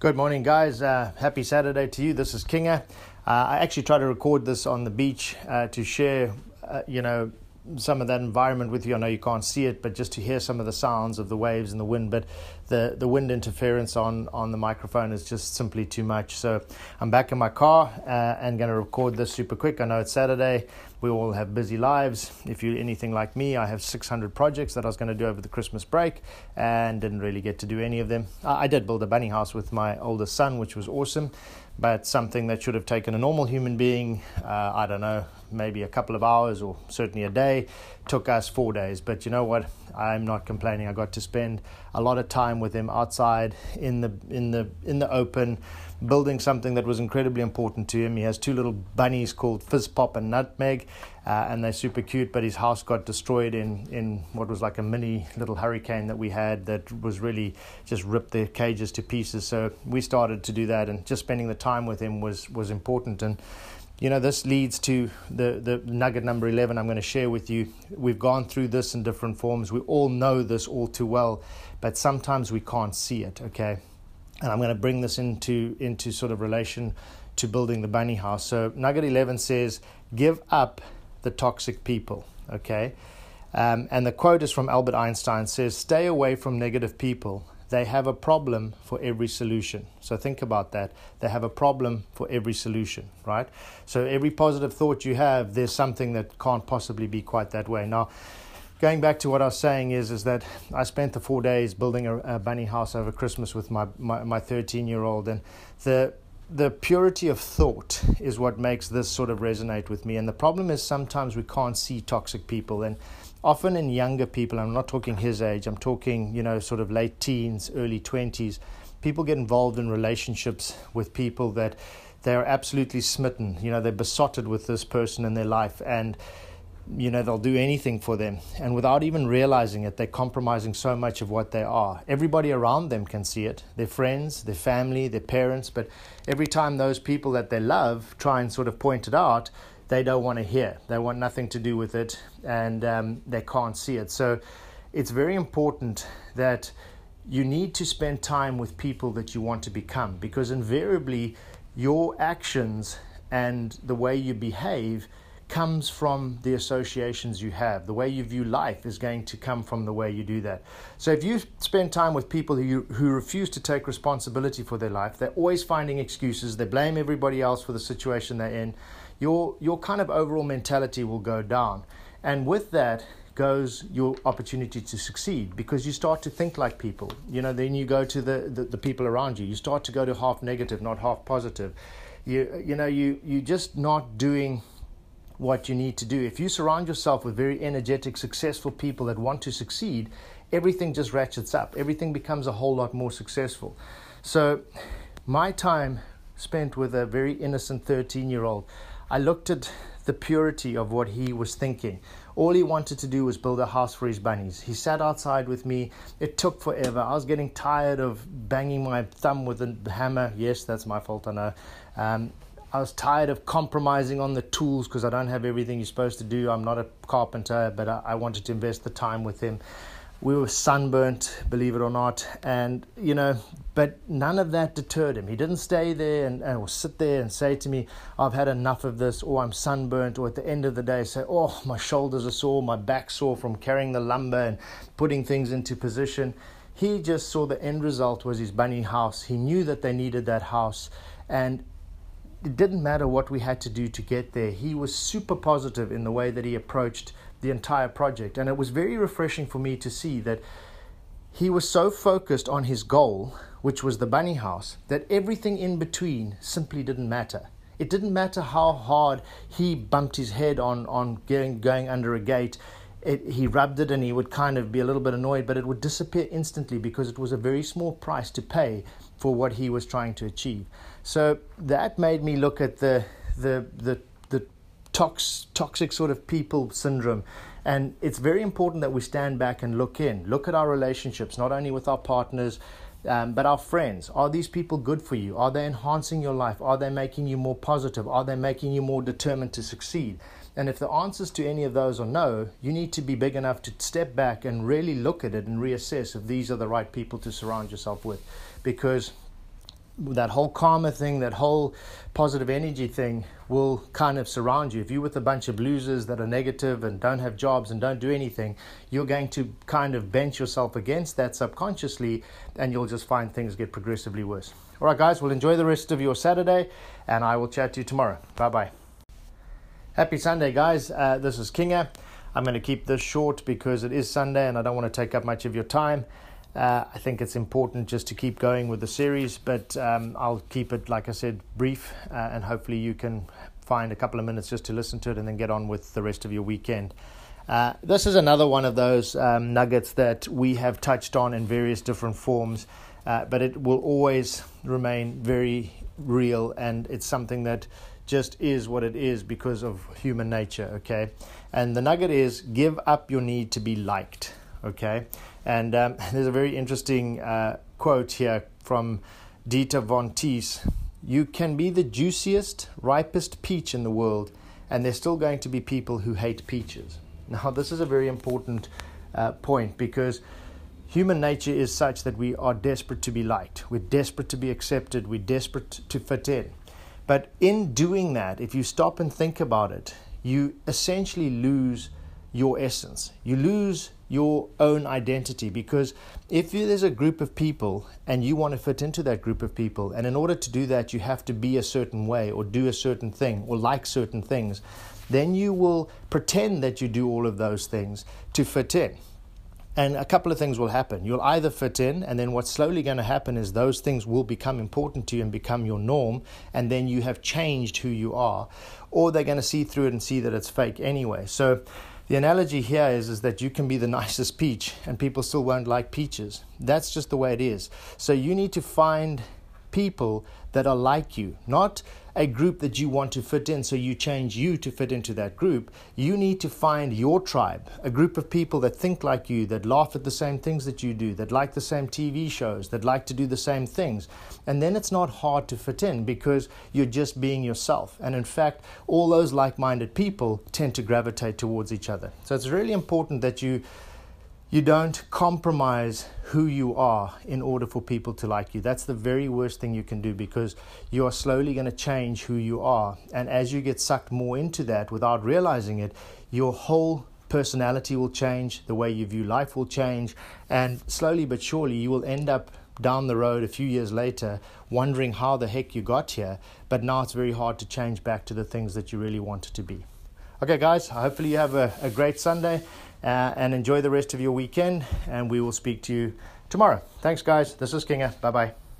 Good morning, guys. Uh, happy Saturday to you. This is Kinga. Uh, I actually tried to record this on the beach uh, to share, uh, you know, some of that environment with you. I know you can't see it, but just to hear some of the sounds of the waves and the wind. But the, the wind interference on, on the microphone is just simply too much. So I'm back in my car uh, and going to record this super quick. I know it's Saturday. We all have busy lives. If you're anything like me, I have 600 projects that I was going to do over the Christmas break and didn't really get to do any of them. I did build a bunny house with my oldest son, which was awesome but something that should have taken a normal human being, uh, I don't know, maybe a couple of hours or certainly a day, took us four days. But you know what? I'm not complaining. I got to spend a lot of time with him outside in the in the in the open, building something that was incredibly important to him. He has two little bunnies called Fizz Pop and Nutmeg, uh, and they're super cute. But his house got destroyed in in what was like a mini little hurricane that we had that was really just ripped the cages to pieces. So we started to do that, and just spending the time with him was was important and you know, this leads to the, the nugget number 11 I'm going to share with you. We've gone through this in different forms. We all know this all too well, but sometimes we can't see it, okay? And I'm going to bring this into, into sort of relation to building the bunny house. So, nugget 11 says, Give up the toxic people, okay? Um, and the quote is from Albert Einstein says, Stay away from negative people they have a problem for every solution. So think about that. They have a problem for every solution, right? So every positive thought you have, there's something that can't possibly be quite that way. Now, going back to what I was saying is is that I spent the four days building a, a bunny house over Christmas with my my, my 13 year old, and the the purity of thought is what makes this sort of resonate with me. And the problem is sometimes we can't see toxic people and often in younger people, I'm not talking his age, I'm talking, you know, sort of late teens, early 20s, people get involved in relationships with people that they're absolutely smitten. You know, they're besotted with this person in their life and, you know, they'll do anything for them. And without even realizing it, they're compromising so much of what they are. Everybody around them can see it their friends, their family, their parents. But every time those people that they love try and sort of point it out, they don't want to hear. They want nothing to do with it and um, they can't see it. So it's very important that you need to spend time with people that you want to become because invariably your actions and the way you behave comes from the associations you have. The way you view life is going to come from the way you do that. So if you spend time with people who, who refuse to take responsibility for their life, they're always finding excuses, they blame everybody else for the situation they're in, your, your kind of overall mentality will go down. And with that goes your opportunity to succeed because you start to think like people. You know, then you go to the, the, the people around you. You start to go to half negative, not half positive. You, you know, you, you're just not doing what you need to do. If you surround yourself with very energetic, successful people that want to succeed, everything just ratchets up. Everything becomes a whole lot more successful. So, my time spent with a very innocent 13 year old I looked at the purity of what he was thinking. All he wanted to do was build a house for his bunnies. He sat outside with me. It took forever. I was getting tired of banging my thumb with a hammer. Yes, that's my fault, I know. Um, I was tired of compromising on the tools because I don't have everything you're supposed to do. I'm not a carpenter, but I, I wanted to invest the time with him we were sunburnt, believe it or not, and you know, but none of that deterred him. He didn't stay there and, and sit there and say to me, "I've had enough of this," or "I'm sunburnt," or at the end of the day say, "Oh, my shoulders are sore, my back sore from carrying the lumber and putting things into position." He just saw the end result was his bunny house. He knew that they needed that house, and it didn't matter what we had to do to get there. He was super positive in the way that he approached the entire project. And it was very refreshing for me to see that he was so focused on his goal, which was the bunny house, that everything in between simply didn't matter. It didn't matter how hard he bumped his head on, on going, going under a gate. It, he rubbed it and he would kind of be a little bit annoyed, but it would disappear instantly because it was a very small price to pay for what he was trying to achieve. So that made me look at the, the, the tox, toxic sort of people syndrome. And it's very important that we stand back and look in, look at our relationships, not only with our partners, um, but our friends. Are these people good for you? Are they enhancing your life? Are they making you more positive? Are they making you more determined to succeed? And if the answers to any of those are no, you need to be big enough to step back and really look at it and reassess if these are the right people to surround yourself with. Because that whole karma thing, that whole positive energy thing will kind of surround you. If you're with a bunch of losers that are negative and don't have jobs and don't do anything, you're going to kind of bench yourself against that subconsciously and you'll just find things get progressively worse. All right, guys, well, enjoy the rest of your Saturday and I will chat to you tomorrow. Bye bye. Happy Sunday, guys. Uh, this is Kinga. I'm going to keep this short because it is Sunday and I don't want to take up much of your time. Uh, I think it's important just to keep going with the series, but um, I'll keep it, like I said, brief, uh, and hopefully you can find a couple of minutes just to listen to it and then get on with the rest of your weekend. Uh, this is another one of those um, nuggets that we have touched on in various different forms, uh, but it will always remain very real, and it's something that just is what it is because of human nature, okay? And the nugget is give up your need to be liked, okay? And um, there's a very interesting uh, quote here from Dita Von Teese You can be the juiciest, ripest peach in the world, and there's still going to be people who hate peaches. Now, this is a very important uh, point because human nature is such that we are desperate to be liked, we're desperate to be accepted, we're desperate to fit in. But in doing that, if you stop and think about it, you essentially lose your essence. You lose your own identity because if there's a group of people and you want to fit into that group of people, and in order to do that, you have to be a certain way or do a certain thing or like certain things, then you will pretend that you do all of those things to fit in. And a couple of things will happen. You'll either fit in, and then what's slowly going to happen is those things will become important to you and become your norm, and then you have changed who you are, or they're going to see through it and see that it's fake anyway. So the analogy here is, is that you can be the nicest peach and people still won't like peaches. That's just the way it is. So you need to find people that are like you, not a group that you want to fit in, so you change you to fit into that group. You need to find your tribe, a group of people that think like you, that laugh at the same things that you do, that like the same TV shows, that like to do the same things. And then it's not hard to fit in because you're just being yourself. And in fact, all those like minded people tend to gravitate towards each other. So it's really important that you you don't compromise who you are in order for people to like you. That's the very worst thing you can do because you are slowly going to change who you are. And as you get sucked more into that without realizing it, your whole personality will change, the way you view life will change, and slowly but surely you will end up down the road a few years later wondering how the heck you got here. But now it's very hard to change back to the things that you really wanted to be. Okay, guys, hopefully you have a, a great Sunday uh, and enjoy the rest of your weekend. And we will speak to you tomorrow. Thanks, guys. This is Kinga. Bye bye.